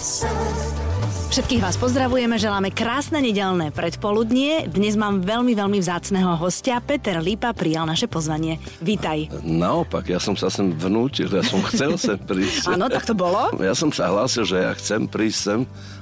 Všetkých vás pozdravujeme, želáme krásne nedelné predpoludnie. Dnes mám veľmi, veľmi vzácného hostia. Peter Lípa prijal naše pozvanie. Vítaj. Naopak, ja som sa sem vnútil, ja som chcel sem prísť. Áno, tak to bolo? Ja som sa hlásil, že ja chcem prísť sem,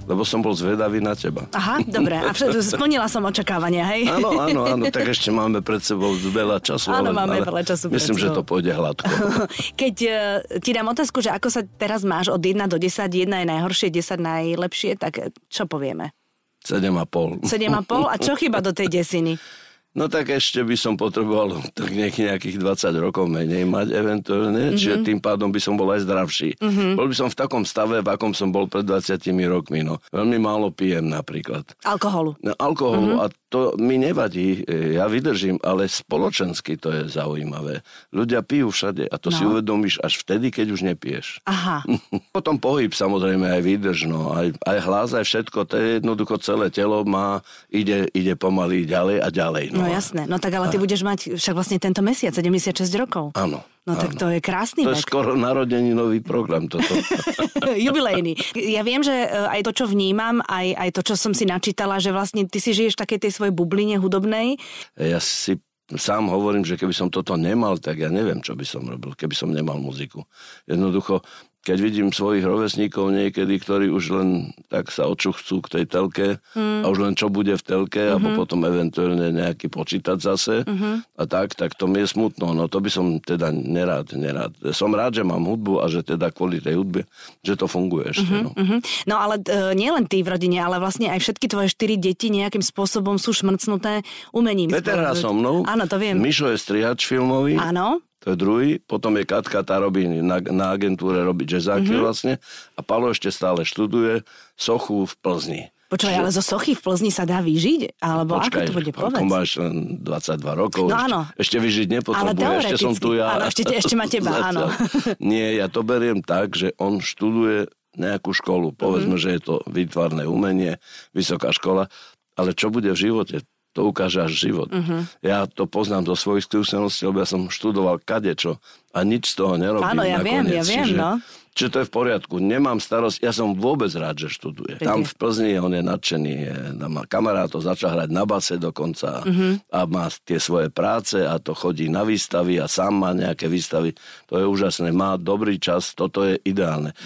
lebo som bol zvedavý na teba. Aha, dobre. A všet, splnila som očakávania, hej? Áno, áno, áno, tak ešte máme pred sebou veľa času. Áno, ale, máme ale veľa času Myslím, že to pôjde hladko. Keď uh, ti dám otázku, že ako sa teraz máš od 1 do 10, 1 je najhoršie, 10 najlepšie, tak čo povieme? 7,5. 7,5 a čo chyba do tej desiny? No tak ešte by som potreboval tak nejakých, nejakých 20 rokov menej mať eventuálne, mm-hmm. čiže tým pádom by som bol aj zdravší. Mm-hmm. Bol by som v takom stave, v akom som bol pred 20 rokmi. No. Veľmi málo pijem napríklad. Alkoholu. No, alkoholu mm-hmm. a to mi nevadí, e, ja vydržím, ale spoločensky to je zaujímavé. Ľudia pijú všade a to no. si uvedomíš až vtedy, keď už nepiješ. Aha. Potom pohyb samozrejme aj výdrž, no, aj, aj hlas, aj všetko, to je jednoducho celé telo má, ide, ide pomaly ďalej a ďalej. No jasné, no tak ale ty budeš mať však vlastne tento mesiac 76 rokov. Áno. No tak to je krásny To je vek. skoro narodeninový program toto. Jubilejný. Ja viem, že e, aj to, čo vnímam, aj, aj to, čo som si načítala, že vlastne ty si žiješ v takej tej svojej bubline hudobnej. ja si sám hovorím, že keby som toto nemal, tak ja neviem, čo by som robil, keby som nemal muziku. Jednoducho, keď vidím svojich rovesníkov niekedy, ktorí už len tak sa očuchcú k tej telke mm. a už len čo bude v telke mm-hmm. alebo potom eventuálne nejaký počítač zase mm-hmm. a tak, tak to mi je smutno. No to by som teda nerád, nerád. Som rád, že mám hudbu a že teda kvôli tej hudbe, že to funguje ešte. Mm-hmm. No. Mhm. No ale e, nie len ty v rodine, ale vlastne aj všetky tvoje štyri deti nejakým spôsobom sú šmrcnuté umením. Peter hrá so mnou. Áno, to viem. Mišo je strihač filmový. Áno. Druhý. Potom je Katka, tá robí na, na agentúre, robí jazzáky Mhm. mm-hmm. vlastne. A Palo ešte stále študuje sochu v Plzni. Počúvaj, ale zo sochy v Plzni sa dá vyžiť? Alebo ako to bude povedz? máš len 22 rokov, No ešte, áno. ešte vyžiť nepotrebuje, ešte som tu ja. Áno, ešte, ešte ma teba, áno. Nie, ja to beriem tak, že on študuje nejakú školu. Povedzme, Mhm. mm-hmm. že je to výtvarné umenie, vysoká škola, ale čo bude v živote? To ukáže až život. Uh-huh. Ja to poznám do svojich skúseností, lebo ja som študoval kadečo a nič z toho nerobím Áno, ja viem, nakoniec. ja viem, čiže, no. Čiže to je v poriadku. Nemám starosť, ja som vôbec rád, že študuje. Tam v Plzni on je nadšený, je, má kamarátov, začal hrať na base dokonca uh-huh. a má tie svoje práce a to chodí na výstavy a sám má nejaké výstavy. To je úžasné, má dobrý čas, toto je ideálne.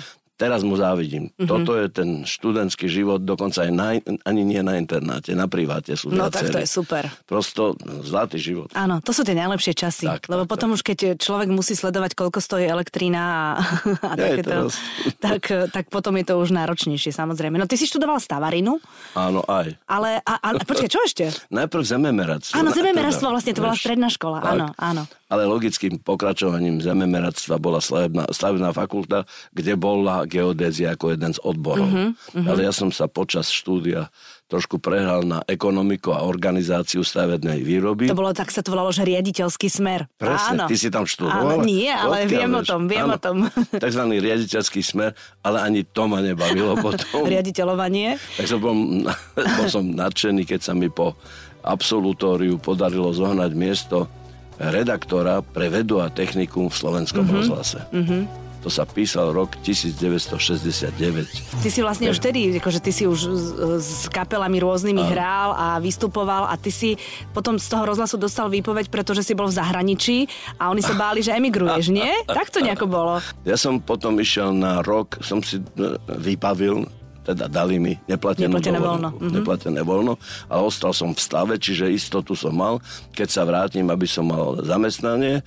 Teraz mu závidím. Mhm. Uh-huh. Toto je ten študentský život, dokonca aj na, ani nie na internáte, na priváte sú No tak to je super. Prosto zlatý život. Áno, to sú tie najlepšie časy. Tak, lebo tak, potom už keď človek musí sledovať, koľko stojí elektrína a, a takéto, tak, tak potom je to už náročnejšie, samozrejme. No ty si študoval stavarinu, Áno, aj. ale... A, a, počkaj, čo ešte? Najprv zememeradstvo. Áno, teda, vlastne, to bola stredná škola. tak. Áno, áno. Ale logickým pokračovaním zememeradstva bola stavebná, stavebná fakulta, kde bola geodézia ako jeden z odborov. Uh-huh, uh-huh. Ale ja som sa počas štúdia trošku prehral na ekonomiku a organizáciu stavebnej výroby. To bolo, tak sa to volalo, že riaditeľský smer. Presne, áno. ty si tam študoval? Áno, nie, ale Odkiaľ viem o tom, viem Áno, o tom. Takzvaný riaditeľský smer, ale ani to ma nebavilo potom. Riaditeľovanie. Tak som bol, bol som nadšený, keď sa mi po absolutóriu podarilo zohnať miesto redaktora pre vedu a technikum v slovenskom mm-hmm. rozhlase. Mm-hmm. To sa písal rok 1969. Ty si vlastne už vtedy, akože ty si už s, s kapelami rôznymi hral a vystupoval a ty si potom z toho rozhlasu dostal výpoveď, pretože si bol v zahraničí a oni sa báli, že emigruješ, nie? Tak to nejako bolo. Ja som potom išiel na rok, som si e, vypavil, teda dali mi neplatenú Neplatené dovolenku, voľno, mhm. neplatené voľno, ale ostal som v stave, čiže istotu som mal, keď sa vrátim, aby som mal zamestnanie,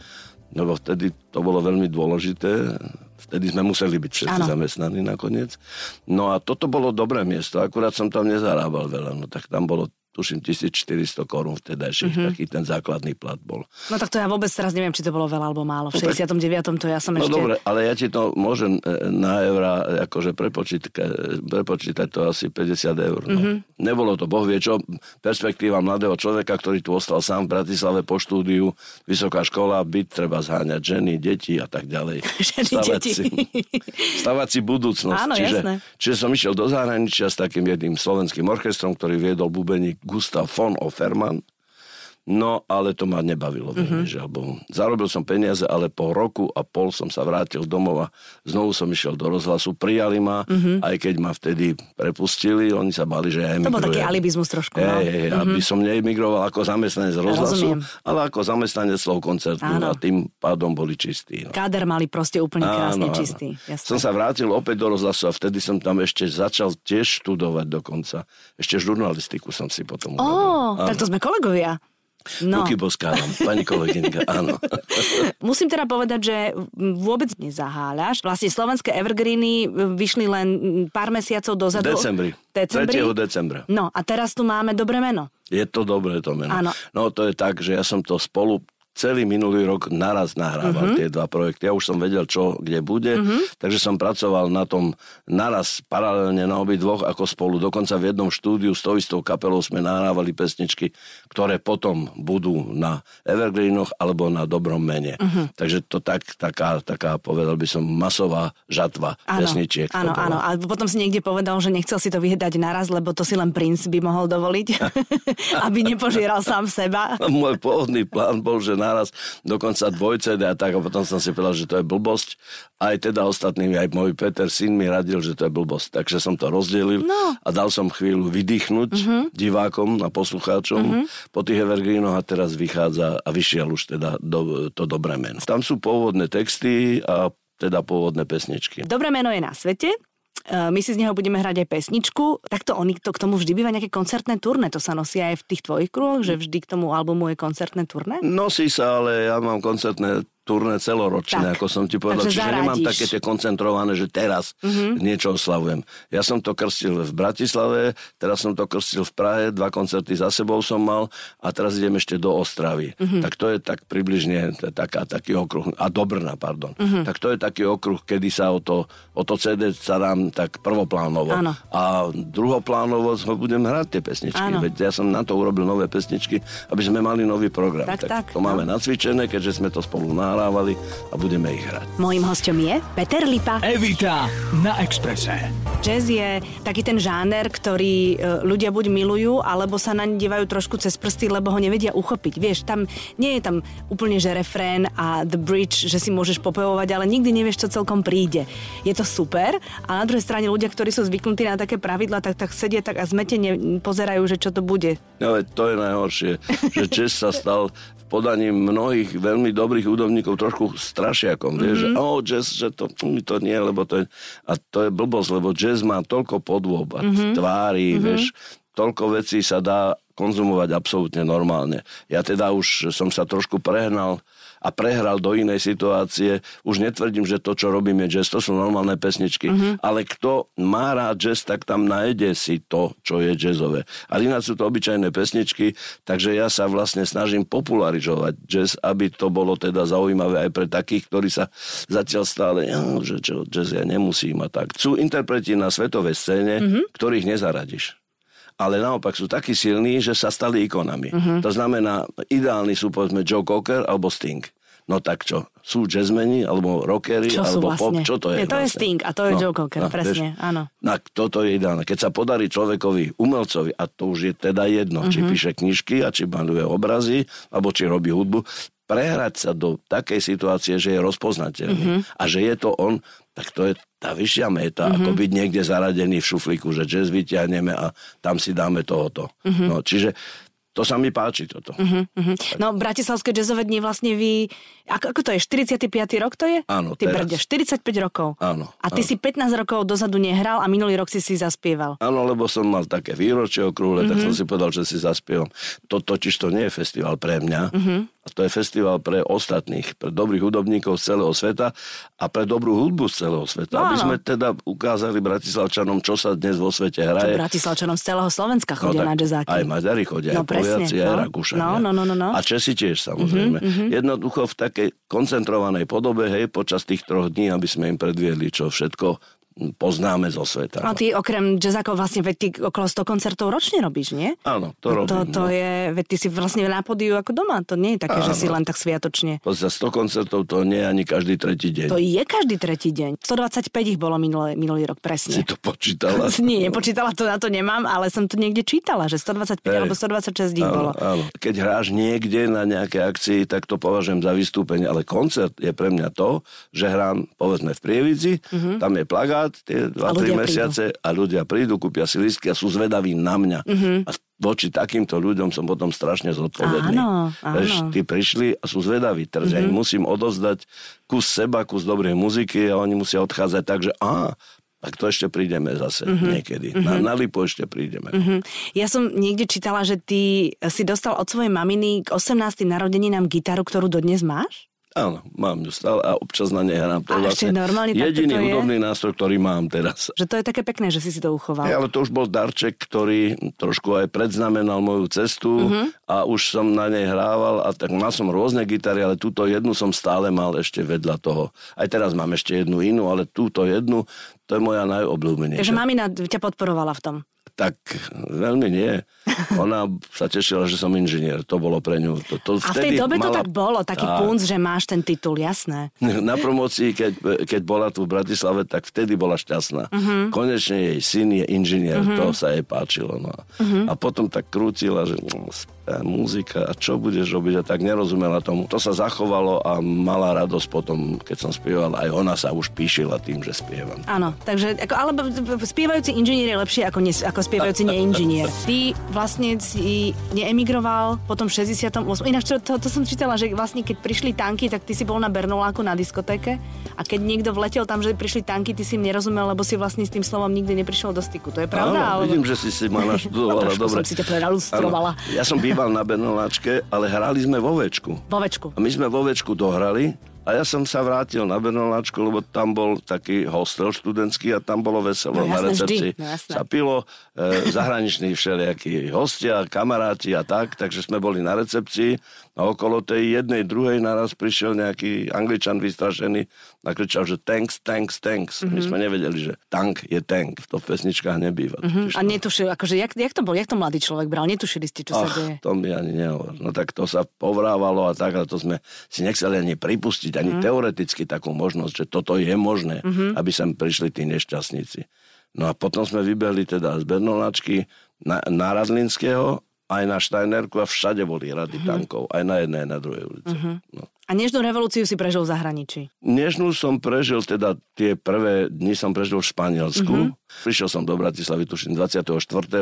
lebo vtedy to bolo veľmi dôležité, vtedy sme museli byť všetci Áno. zamestnaní nakoniec. No a toto bolo dobré miesto, akurát som tam nezarábal veľa, no tak tam bolo tuším 1400 korún vtedajších, mm-hmm. taký ten základný plat bol. No tak to ja vôbec teraz neviem, či to bolo veľa alebo málo. V 69. to ja som No ešte... dobre, ale ja ti to môžem e, na eurá akože prepočítať, prepočítať to asi 50 eur. No. Mm-hmm. Nebolo to, boh vie čo, perspektíva mladého človeka, ktorý tu ostal sám v Bratislave po štúdiu, vysoká škola, byt, treba zháňať ženy, deti a tak ďalej. Ženy, stavať, deti. si, stavať si budúcnosť. Áno, čiže, jasné. čiže som išiel do zahraničia s takým jedným slovenským orchestrom, ktorý viedol bubeník Gustav von Offerman. No, ale to ma nebavilo veľmi, mm-hmm. žiaľ Bohu. Zarobil som peniaze, ale po roku a pol som sa vrátil domov a znovu som išiel do rozhlasu. Prijali ma, mm-hmm. aj keď ma vtedy prepustili, oni sa bali, že ja emigrujem. To bol taký alibizmus trošku. No. Hey, mm-hmm. Aby som neemigroval ako zamestnanec rozhlasu, Rozumiem. ale ako zamestnanec slov koncertu Áno. a tým pádom boli čistí. No. Káder mali proste úplne krásne áno, čistý. Jasne. Som sa vrátil opäť do rozhlasu a vtedy som tam ešte začal tiež študovať dokonca. Ešte žurnalistiku som si potom oh, tak to sme kolegovia. No. Ruky boskávam, pani kolegyňka, áno. Musím teda povedať, že vôbec nezaháľaš. Vlastne slovenské evergreeny vyšli len pár mesiacov dozadu. Decembri. decembri. 3. decembra. No a teraz tu máme dobré meno. Je to dobré to meno. Áno. No to je tak, že ja som to spolu celý minulý rok naraz nahrával uh-huh. tie dva projekty. Ja už som vedel, čo kde bude, uh-huh. takže som pracoval na tom naraz paralelne na obi dvoch ako spolu. Dokonca v jednom štúdiu s tou istou kapelou sme nahrávali pesničky, ktoré potom budú na Evergreenoch alebo na Dobrom mene. Uh-huh. Takže to tak, taká, taká, povedal by som, masová žatva ano, pesničiek. Áno, áno. A potom si niekde povedal, že nechcel si to vyhedať naraz, lebo to si len princ by mohol dovoliť, aby nepožíral sám seba. Môj pôvodný plán bol, že naraz, dokonca dvojcede a tak a potom som si povedal, že to je blbosť. Aj teda ostatnými, aj môj Peter, syn mi radil, že to je blbosť. Takže som to rozdelil no. a dal som chvíľu vydýchnuť uh-huh. divákom a poslucháčom uh-huh. po tých evergreenoch a teraz vychádza a vyšiel už teda do, to dobré meno. Tam sú pôvodné texty a teda pôvodné pesničky. Dobré meno je na svete, my si z neho budeme hrať aj pesničku. Takto oni to k tomu vždy býva nejaké koncertné turné. To sa nosí aj v tých tvojich kruhoch, že vždy k tomu albumu je koncertné turné? Nosí sa, ale ja mám koncertné turné celoročné, tak. ako som ti povedal. Takže Čiže zaradíš. nemám také tie koncentrované, že teraz mm-hmm. niečo oslavujem. Ja som to krstil v Bratislave, teraz som to krstil v Prahe, dva koncerty za sebou som mal a teraz idem ešte do Ostravy. Mm-hmm. Tak to je tak približne taká, taký okruh, a do Brna, pardon. Mm-hmm. Tak to je taký okruh, kedy sa o to, o to CD sa dám tak prvoplánovo. Áno. A druhoplánovo budem hrať tie pesničky. Áno. Veď ja som na to urobil nové pesničky, aby sme mali nový program. Tak, tak, tak to no. máme nacvičené, keďže sme to spolu na nahrávali a budeme ich hrať. Mojím hostom je Peter Lipa. Evita na Exprese. Jazz je taký ten žáner, ktorý e, ľudia buď milujú, alebo sa naň dívajú trošku cez prsty, lebo ho nevedia uchopiť. Vieš, tam nie je tam úplne že refrén a the bridge, že si môžeš popevovať, ale nikdy nevieš, čo celkom príde. Je to super, a na druhej strane ľudia, ktorí sú zvyknutí na také pravidla, tak, tak sedia tak a zmetene pozerajú, že čo to bude. Ale to je najhoršie, že jazz sa stal podaním mnohých veľmi dobrých údobníkov trošku strašiakom, mm-hmm. vieš, že oh, jazz, že to, to nie, lebo to je, a to je blbosť, lebo jazz má toľko podôb a mm-hmm. tvári, mm-hmm. vieš, toľko vecí sa dá konzumovať absolútne normálne. Ja teda už som sa trošku prehnal a prehral do inej situácie. Už netvrdím, že to, čo robím, je jazz, to sú normálne pesničky. Mm-hmm. Ale kto má rád jazz, tak tam nájde si to, čo je jazzové. Ale ináč sú to obyčajné pesničky, takže ja sa vlastne snažím popularizovať jazz, aby to bolo teda zaujímavé aj pre takých, ktorí sa zatiaľ stále, no, že čo, jazz ja nemusím a tak. Sú interpreti na svetovej scéne, mm-hmm. ktorých nezaradíš ale naopak sú takí silní, že sa stali ikonami. Uh-huh. To znamená, ideálni sú povedzme Joe Cocker alebo Sting. No tak čo, sú jazzmeni, alebo rockery, čo alebo vlastne? pop, čo to je? je to vlastne? je Sting a to je no, Joe Cocker, no, presne, vieš, áno. No, toto je ideálne. Keď sa podarí človekovi, umelcovi, a to už je teda jedno, uh-huh. či mhm. píše knižky, a či maluje obrazy, alebo či robí hudbu, prehrať sa do takej situácie, že je rozpoznateľný uh-huh. a že je to on, tak to je tá vyššia meta, uh-huh. ako byť niekde zaradený v šuflíku, že jazz vyťahneme a tam si dáme tohoto. Uh-huh. No, čiže to sa mi páči toto. Uh-huh, uh-huh. No, Bratislavské jazzové dni vlastne vy... Ako, ako to je? 45. rok to je? Áno, Ty brde, 45 rokov. Áno. A ty áno. si 15 rokov dozadu nehral a minulý rok si si zaspieval. Áno, lebo som mal také výročie okrúhle, uh-huh. tak som si povedal, že si zaspievam. To totiž to nie je festival pre mňa. Uh-huh. A to je festival pre ostatných, pre dobrých hudobníkov z celého sveta a pre dobrú hudbu z celého sveta. No, aby sme teda ukázali Bratislavčanom, čo sa dnes vo svete hraje. Čo Bratislavčanom z celého Slovenska no chodia no, na jazzáky. Aj Maďari chodia, no, aj Poliaci, no. aj Rakúšania. No, no, no, no, no. A Česi tiež samozrejme. Uh-huh, uh-huh. Jednoducho v takej koncentrovanej podobe, hej, počas tých troch dní, aby sme im predviedli, čo všetko poznáme zo sveta. A ty okrem jazzákov vlastne, veď ty okolo 100 koncertov ročne robíš, nie? Áno, to robím. To, to no. je, veď ty si vlastne na podiu ako doma, to nie je také, že si len tak sviatočne. Za 100 koncertov to nie je ani každý tretí deň. To je každý tretí deň. 125 ich bolo minulý, minulý rok, presne. Si to počítala? Nie, nepočítala to, na to nemám, ale som to niekde čítala, že 125 Hej. alebo 126 ich Áno, bolo. áno. Keď hráš niekde na nejaké akcii, tak to považujem za vystúpenie, ale koncert je pre mňa to, že hrám povedzme v Prievidzi, Mhm. tam je plagát tie 2-3 ľudia mesiace a ľudia prídu, kúpia si listky a sú zvedaví na mňa. A voči takýmto ľuďom som potom strašne zodpovedný. Mhm. Áno, áno. Mhm. Tí prišli a sú zvedaví. Teraz ja im musím odozdať kus seba, kus dobrej muziky a oni musia odchádzať tak, že á, tak to ešte prídeme zase niekedy. Na, na Lipu ešte prídeme. Mhm. Ja som niekde čítala, že ty si dostal od svojej maminy k 18. narodeninám gitaru, ktorú dodnes máš? Áno, mám ju stále a občas na nej hrám. To je vlastne normálne jediný to je? hudobný nástroj, ktorý mám teraz. Že to je také pekné, že si si to uchoval. Ja, ale to už bol darček, ktorý trošku aj predznamenal moju cestu Mhm. a už som na nej hrával a tak mal som rôzne gitary, ale túto jednu som stále mal ešte vedľa toho. Aj teraz mám ešte jednu inú, ale túto jednu, to je moja najobľúbenejšia. Takže mamina ťa podporovala v tom. Tak veľmi nie. Ona sa tešila, že som inžinier. To bolo pre ňu. To, to A v tej dobe to mala- tak bolo, taký Tá. punc, že máš ten titul, jasné. Na promocii, keď, keď bola tu v Bratislave, tak vtedy bola šťastná. Uh-huh. Konečne jej syn je inžinier, uh-huh. to sa jej páčilo. No. Uh-huh. A potom tak krútila, že no, muzika a čo budeš robiť a tak nerozumela tomu. To sa zachovalo a mala radosť potom, keď som spieval. Aj ona sa už píšila tým, že spievam. Áno, takže, ako, ale spievajúci inžinier je lepšie ako, ne, ako spievajúci neinžinier. Ty vlastne si neemigroval potom v 68. Ináč to, to, to som čítala, že vlastne keď prišli tanky, tak ty si bol na Bernoláku na diskotéke a keď niekto vletel tam, že prišli tanky, ty si im nerozumel, lebo si vlastne s tým slovom nikdy neprišiel do styku. To je pravda? Áno, alebo... vidím, že si si ma naštudovala. Trošku dobre. som si ťa. Áno. Ja som býval na Bernoláčke, ale hrali sme vo Večku. Vovečku. A my sme vo Večku dohrali a ja som sa vrátil na Bernoláčku, lebo tam bol taký hostel študentský a tam bolo veselo No na recepcii. vždy, no jasné. sa pilo, e, zahraniční všelijakí hostia, kamaráti a tak, takže sme boli na recepcii a okolo tej jednej, druhej naraz prišiel nejaký angličan vystrašený a kričal, že tanks, tanks, tanks. Mm-hmm. My Mhm. sme nevedeli, že tank je tank. To v pesničkách nebýva. Mhm. Mm-hmm. A netušil, akože, jak, jak to bol, jak to mladý človek bral? Netušili ste, čo sa deje? Ach, to mi ani nehovor. No tak to sa povrávalo a tak, ale to sme si nechceli ani pripustiť, ani mm. teoreticky takú možnosť, že toto je možné, mm-hmm. aby sem prišli tí nešťastníci. No a potom sme vybehli teda z Bernoláčky na, na Radlinského, aj na Steinerku a všade boli rady mm-hmm. tankov, aj na jednej, aj na druhej ulici. Mm-hmm. No. A nežnú revolúciu si prežil v zahraničí. Nežnú som prežil, teda tie prvé dni som prežil v Španielsku. Mhm. Mm-hmm. Prišiel som do Bratislavy, tuším, 24.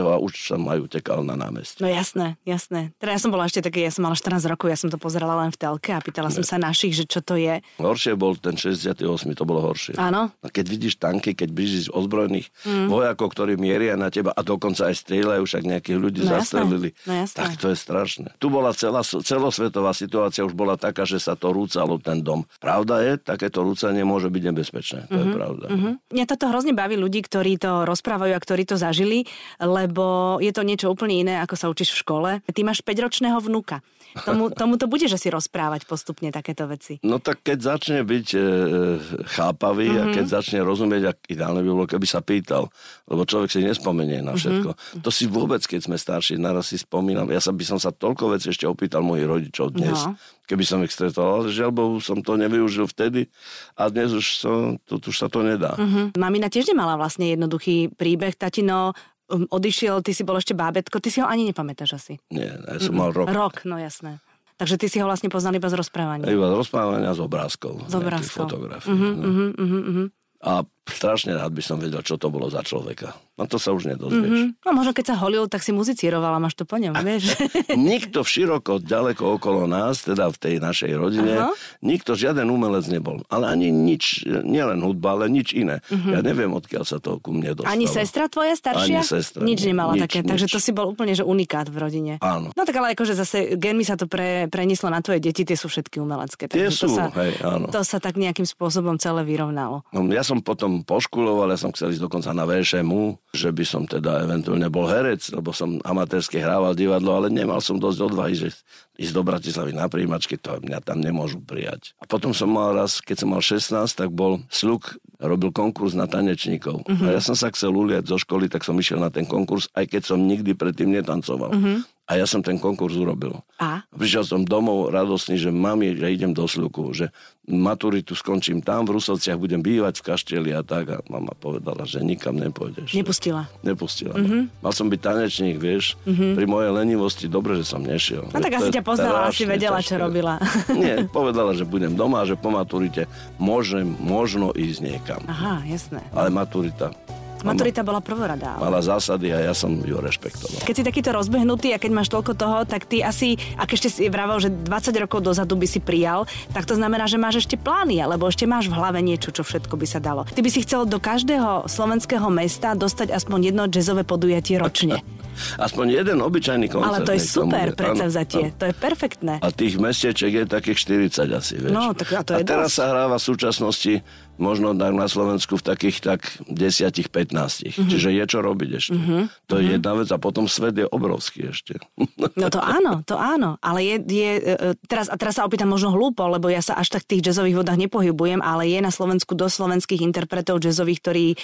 a už som aj utekal na námestie. No jasné, jasné. Teda ja som bola ešte také, ja som mala 14 rokov, ja som to pozerala len v telke a pýtala som sa našich, že čo to je. Horšie bol ten 68, to bolo horšie. Áno. A keď vidíš tanky, keď vidíš ozbrojených mm. vojakov, ktorí mieria na teba a dokonca aj strieľajú, však nejakých ľudí No zastrelili, no jasné. tak to je strašné. Tu bola celá, celosvetová situácia, už bola taká, že sa to rúcalo ten dom. Pravda je, takéto rúcanie môže byť nebezpečné. To Mhm, je pravda. Hm? Mňa toto hrozne baví ľudí, ktorí to rozprávajú a ktorí to zažili, lebo je to niečo úplne iné, ako sa učíš v škole. Ty máš 5-ročného vnuka. Tomu, tomu to budeš asi rozprávať postupne takéto veci. No tak keď začne byť e, chápavý mm-hmm. a Mhm. keď začne rozumieť, ak ideálne by bolo, keby sa pýtal, lebo človek si nespomenie Mhm. na všetko. Mm-hmm. To si vôbec, keď sme starší, naraz si spomínam. Ja sa by som sa toľko vecí ešte opýtal mojich rodičov dnes, No. Keby som ich stretol, ale žiaľ Bohu som to nevyužil vtedy a dnes už, som, to, už sa to nedá. Hm. Mamina tiež nemala vlastne jednoduchý príbeh. Tatino um, odišiel, ty si bol ešte bábetko, ty si ho ani nepamätáš asi. Nie, ja som mal rok. Rok, no jasné. Takže ty si ho vlastne poznal iba z rozprávania. Iba z rozprávania z obrázkov. Z obrázkov. Fotografií. Mhm, no. mhm, mhm, mhm. A strašne rád by som vedel, čo to bolo za človeka. No to sa už nedozvieš. Mhm. No možno keď sa holil, tak si muzicíroval a máš to po ňom, vieš. Nikto v široko, ďaleko okolo nás, teda v tej našej rodine, Aha. nikto, žiaden umelec nebol. Ale ani nič, nielen hudba, ale nič iné. Ja neviem, odkiaľ sa to ku mne dostalo. Ani sestra tvoja staršia? Ani sestra, Nič nemala Nič, také, nič. takže to si bol úplne že unikát v rodine. Áno. No tak ale akože zase genmi sa to pre, prenieslo na tvoje deti, tie sú všetky umelecké. Tie takže to sú, sa, hej, áno. To sa tak nejakým spôsobom celé vyrovnalo. No, ja som potom poškuloval, ja som chcel ísť dokonca na VŠMU, že by som teda eventuálne bol herec, lebo som amatérsky hrával divadlo, ale nemal som dosť odvahy, že ísť do Bratislavy na príjimačky, to mňa tam nemôžu prijať. A potom som mal raz, keď som mal 16, tak bol sluk robil konkurs na tanečníkov. Uh-huh. A ja som sa chcel uliať zo školy, tak som išiel na ten konkurs, aj keď som nikdy predtým netancoval. Uh-huh. A ja som ten konkurs urobil. A? Prišiel som domov radosný, že mami, že idem do Sľuku, že maturitu skončím tam, v Rusovciach budem bývať v kašteli a tak. A mama povedala, že nikam nepôjdeš. Nepustila. Nepustila. Mm-hmm. Mal som byť tanečník, vieš. Mm-hmm. Pri mojej lenivosti dobre, že som nešiel. No tak asi ťa poznala, asi vedela, čo robila. Nie, povedala, že budem doma, že po maturite môžem, možno ísť niekam. Aha, jasné. Ale maturita Maturita bola prvoradá. ale- mala zásady a ja som ju rešpektoval. Keď si takýto rozbehnutý a keď máš toľko toho, tak ty asi, ak ešte si vravel, že 20 rokov dozadu by si prijal, tak to znamená, že máš ešte plány, alebo ešte máš v hlave niečo, čo všetko by sa dalo. Ty by si chcel do každého slovenského mesta dostať aspoň jedno jazzové podujatie ročne. Aspoň jeden obyčajný koncert. Ale to je super predsavzatie, to je perfektné. A tých mesteček je takých 40 asi, vieš. No, tak a to je teraz dosť. sa hráva v súčasnosti možno na Slovensku v takých tak 10-15. Mhm. Mm-hmm. Čiže je čo robiť ešte. Mm-hmm. To je jedna vec a potom svet je obrovský ešte. No to áno, to áno, ale je, je e, e, teraz, a teraz sa opýtam možno hlúpo, lebo ja sa až tak v tých jazzových vodách nepohybujem, ale je na Slovensku dosť slovenských interpretov jazzových, ktorí e,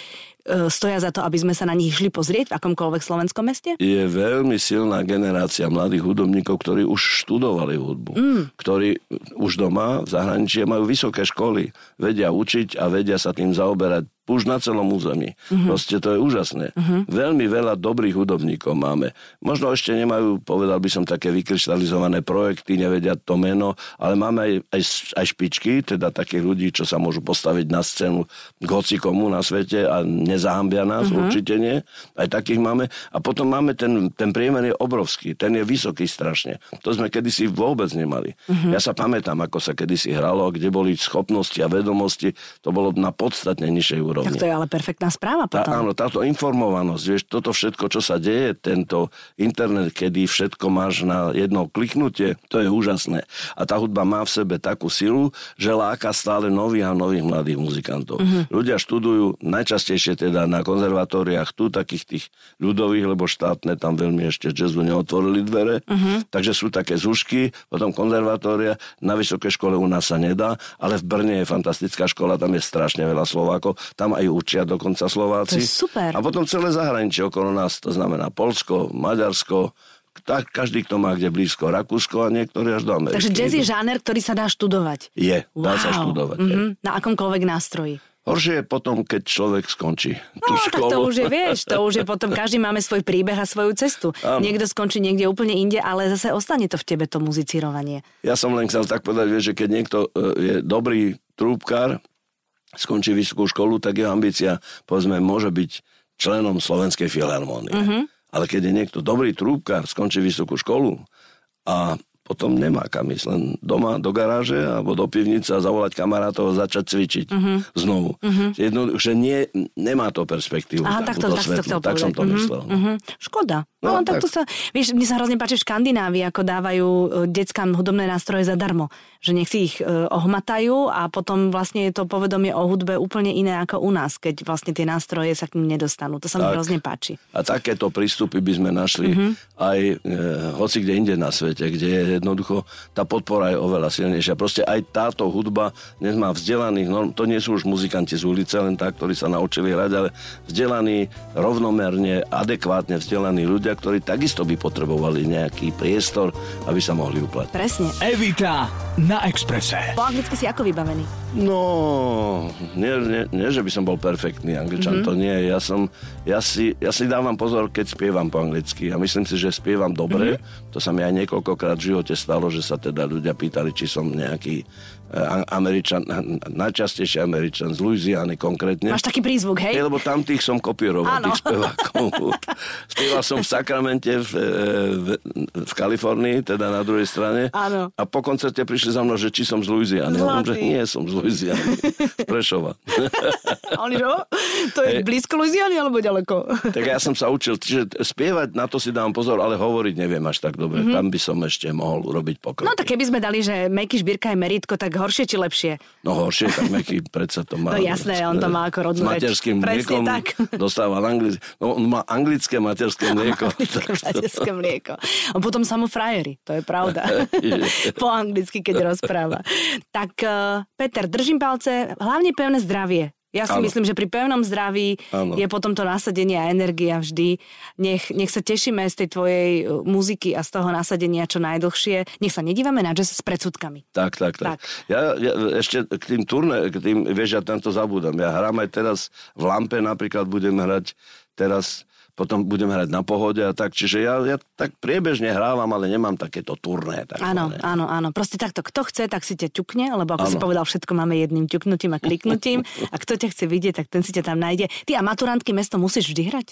stoja za to, aby sme sa na nich išli pozrieť v akomkoľvek slovenskom meste? je veľmi silná generácia mladých hudobníkov, ktorí už študovali hudbu. Mm. Ktorí už doma v zahraničí majú vysoké školy, vedia učiť a vedia sa tým zaoberať už na celom území. Mm-hmm. Proste to je úžasné. Mm-hmm. Veľmi veľa dobrých hudobníkov máme. Možno ešte nemajú, povedal by som, také vykryštalizované projekty, nevedia to meno, ale máme aj, aj, aj špičky, teda takých ľudí, čo sa môžu postaviť na scénu k hocikomu na svete a nezahambia nás, mm-hmm. určite nie. Aj takých máme. A potom máme ten, ten priemer je obrovský, ten je vysoký strašne. To sme kedysi vôbec nemali. Mm-hmm. Ja sa pamätám, ako sa kedysi hralo, kde boli schopnosti a vedomosti, to bolo na podstatne nižšej úrovni. Tak to je ale perfektná správa Tá, potom. áno, táto informovanosť, vieš, toto všetko, čo sa deje, tento internet, kedy všetko máš na jedno kliknutie, to je úžasné. A tá hudba má v sebe takú silu, že láka stále nových a nových mladých muzikantov. Mm-hmm. Ľudia študujú najčastejšie teda na konzervatóriách tu takých tých ľudových, lebo štátne tam veľmi ešte jazzu neotvorili dvere. Mm-hmm. Takže sú také zušky, potom konzervatória, na vysokej škole u nás sa nedá, ale v Brne je fantastická škola, tam je strašne veľa Slovákov, tam aj učia dokonca Slováci. To je super. A potom celé zahraničie okolo nás, to znamená Polsko, Maďarsko, tak každý, kto má kde blízko Rakúsko a niektorí až do Ameriky. Takže jazz je žáner, ktorý sa dá študovať. Je, dá sa študovať. je. Mhm, na akomkoľvek nástroji. Horšie je potom, keď človek skončí tú No, tak školu. to už je, vieš, to už je potom, každý máme svoj príbeh a svoju cestu. Áno. Niekto skončí niekde úplne inde, ale zase ostane to v tebe, to muzicírovanie. Ja som len chcel tak povedať, vieš, že keď niekto e, je dobrý trúbkár, skončí vysokú školu, tak jeho ambícia, povedzme, môže byť členom Slovenskej filharmónie. Mhm. Ale keď je niekto dobrý trúbkár, skončí vysokú školu a potom nemá kam ísť, len doma do garáže alebo do pivnice a zavolať kamarátov a začať cvičiť Mhm. znovu. Jednoducho, nie, nemá to perspektívu. Aha, tak to, tak to chcel tak som to. Mhm, myslel. mhm. Škoda. No, No, tak, tak. to sa, vieš, mne sa hrozne páči v Škandinávii, ako dávajú e, deckám hudobné nástroje zadarmo. Že nech si ich e, ohmatajú a potom vlastne je to povedomie o hudbe úplne iné ako u nás, keď vlastne tie nástroje sa k ním nedostanú. To sa mi Tak. hrozne páči. A takéto prístupy by sme našli Mhm. mm-hmm. aj e, hoci kde inde na svete, kde je jednoducho tá podpora je oveľa silnejšia. Proste aj táto hudba dnes má vzdelaných, no to nie sú už muzikanti z ulice, len tak, ktorí sa naučili hrať, ale vzdelaní, rovnomerne, adekvátne vzdelaní ľudia, ktorí takisto by potrebovali nejaký priestor, aby sa mohli uplatniť. Presne. Evita na Exprese. Po anglicky si ako vybavený? No, nie, nie, nie, že by som bol perfektný angličan, mm-hmm. to nie. Ja, som, ja, si, ja si dávam pozor, keď spievam po anglicky a myslím si, že spievam dobre. Mm-hmm. To sa mi aj niekoľkokrát v živote stalo, že sa teda ľudia pýtali, či som nejaký Američan, najčastejšie Američan z Louisiany konkrétne. Máš taký prízvuk, hej? Hej, lebo tam tých som kopíroval, tých spevákov. Spieval som v Sakramente v, e, v, v Kalifornii, teda na druhej strane. Áno. A po koncerte prišli za mnou, že či som z Louisiany. Hovorím, že nie som z Louisiany. Z Prešova. Oni, že, "O, to je Hej. blízko Louisiany alebo ďaleko? tak ja som sa učil, čiže spievať na to si dám pozor, ale hovoriť neviem až tak dobre. Mm-hmm. Tam by som ešte mohol urobiť pokrok. No tak keby sme dali, že Meky Šbírka je meritko, tak horšie či lepšie? No horšie, tak Meky predsa to má. No jasné, on to má ako rodnú S reč. materským Presne mliekom tak. dostával anglické. No on má anglické materské mlieko. Anglické materské mlieko. A potom samo frajeri, to je pravda. po anglicky, keď rozpráva. Tak, eh, Peter, držím palce, hlavne pevné zdravie Ja si Áno. myslím, že pri pevnom zdraví Áno. je potom to nasadenie a energia vždy. Nech, nech sa tešíme z tej tvojej uh, muziky a z toho nasadenia čo najdlhšie. Nech sa nedívame na jazz s predsudkami. Tak, tak, tak. Tak. Ja, ja ešte k tým turné, k tým, vieš, ja tento zabúdam. Ja hrám aj teraz v Lampe napríklad budem hrať teraz potom budem hrať na pohode a tak, čiže ja, ja tak priebežne hrávam, ale nemám takéto turné. Áno, takzvané. áno, áno. Proste takto, kto chce, tak si ťa ťukne, lebo ako Áno. si povedal, všetko máme jedným ťuknutím a kliknutím. a kto ťa chce vidieť, tak ten si ťa tam nájde. Ty a maturantky mesto musíš vždy hrať?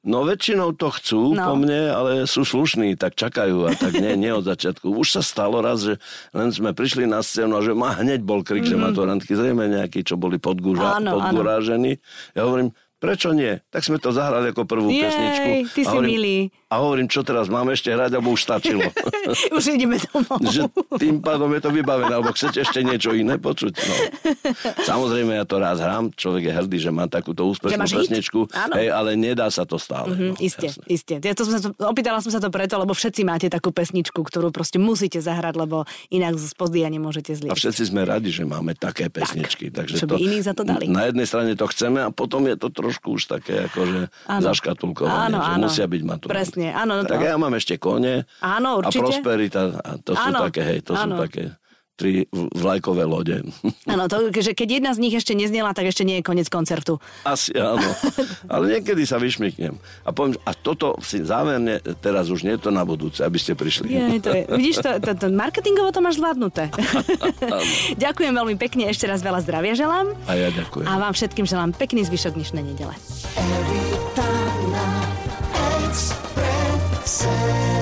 No väčšinou to chcú No. po mne, ale sú slušní, tak čakajú a tak nie, nie od začiatku. Už sa stalo raz, že len sme prišli na scénu a že ma hneď bol krik, mm-hmm. že maturantky zrejme nejakí, čo boli podgúža, Mhm. Áno, áno. podgurážení. Ja hovorím, prečo nie? Tak sme to zahrali ako prvú Jej, pesničku. ty si hovorím, milý. A hovorím, čo teraz, máme ešte hrať, alebo už stačilo. Už ideme domov. že tým pádom je to vybavené, alebo chcete ešte niečo iné počuť. No. Samozrejme, ja to raz hrám, človek je hrdý, že má takúto úspešnú pesničku, hej, ale nedá sa to stále. Mm, no, isté, jasné. isté. Ja to som sa to, opýtala som sa to preto, lebo všetci máte takú pesničku, ktorú proste musíte zahrať, lebo inak z pozdia nemôžete A zliecť. všetci sme radi, že máme také pesničky. takže čo by iní za to dali. Na jednej strane to chceme a potom je to trošku už také akože zaškatulkovanie, Áno, že áno. musia byť maturantky. Presne, áno, no Tak to- ja mám ešte kone Áno, a určite. prosperita. A to sú Áno, také, hej, to sú áno. také tri vlajkové lode. Áno, to, že keď jedna z nich ešte neznela, tak ešte nie je koniec koncertu. Asi áno. Ale niekedy sa vyšmyknem. A poviem, a toto si záverne, teraz už nie je to na budúce, aby ste prišli. Je, to je, vidíš, to, to, to, marketingovo to máš zvládnuté. Ďakujem veľmi pekne, ešte raz veľa zdravia želám A ja ďakujem. a vám všetkým želám pekný zvyšok dnešnej nedele. Every time sei.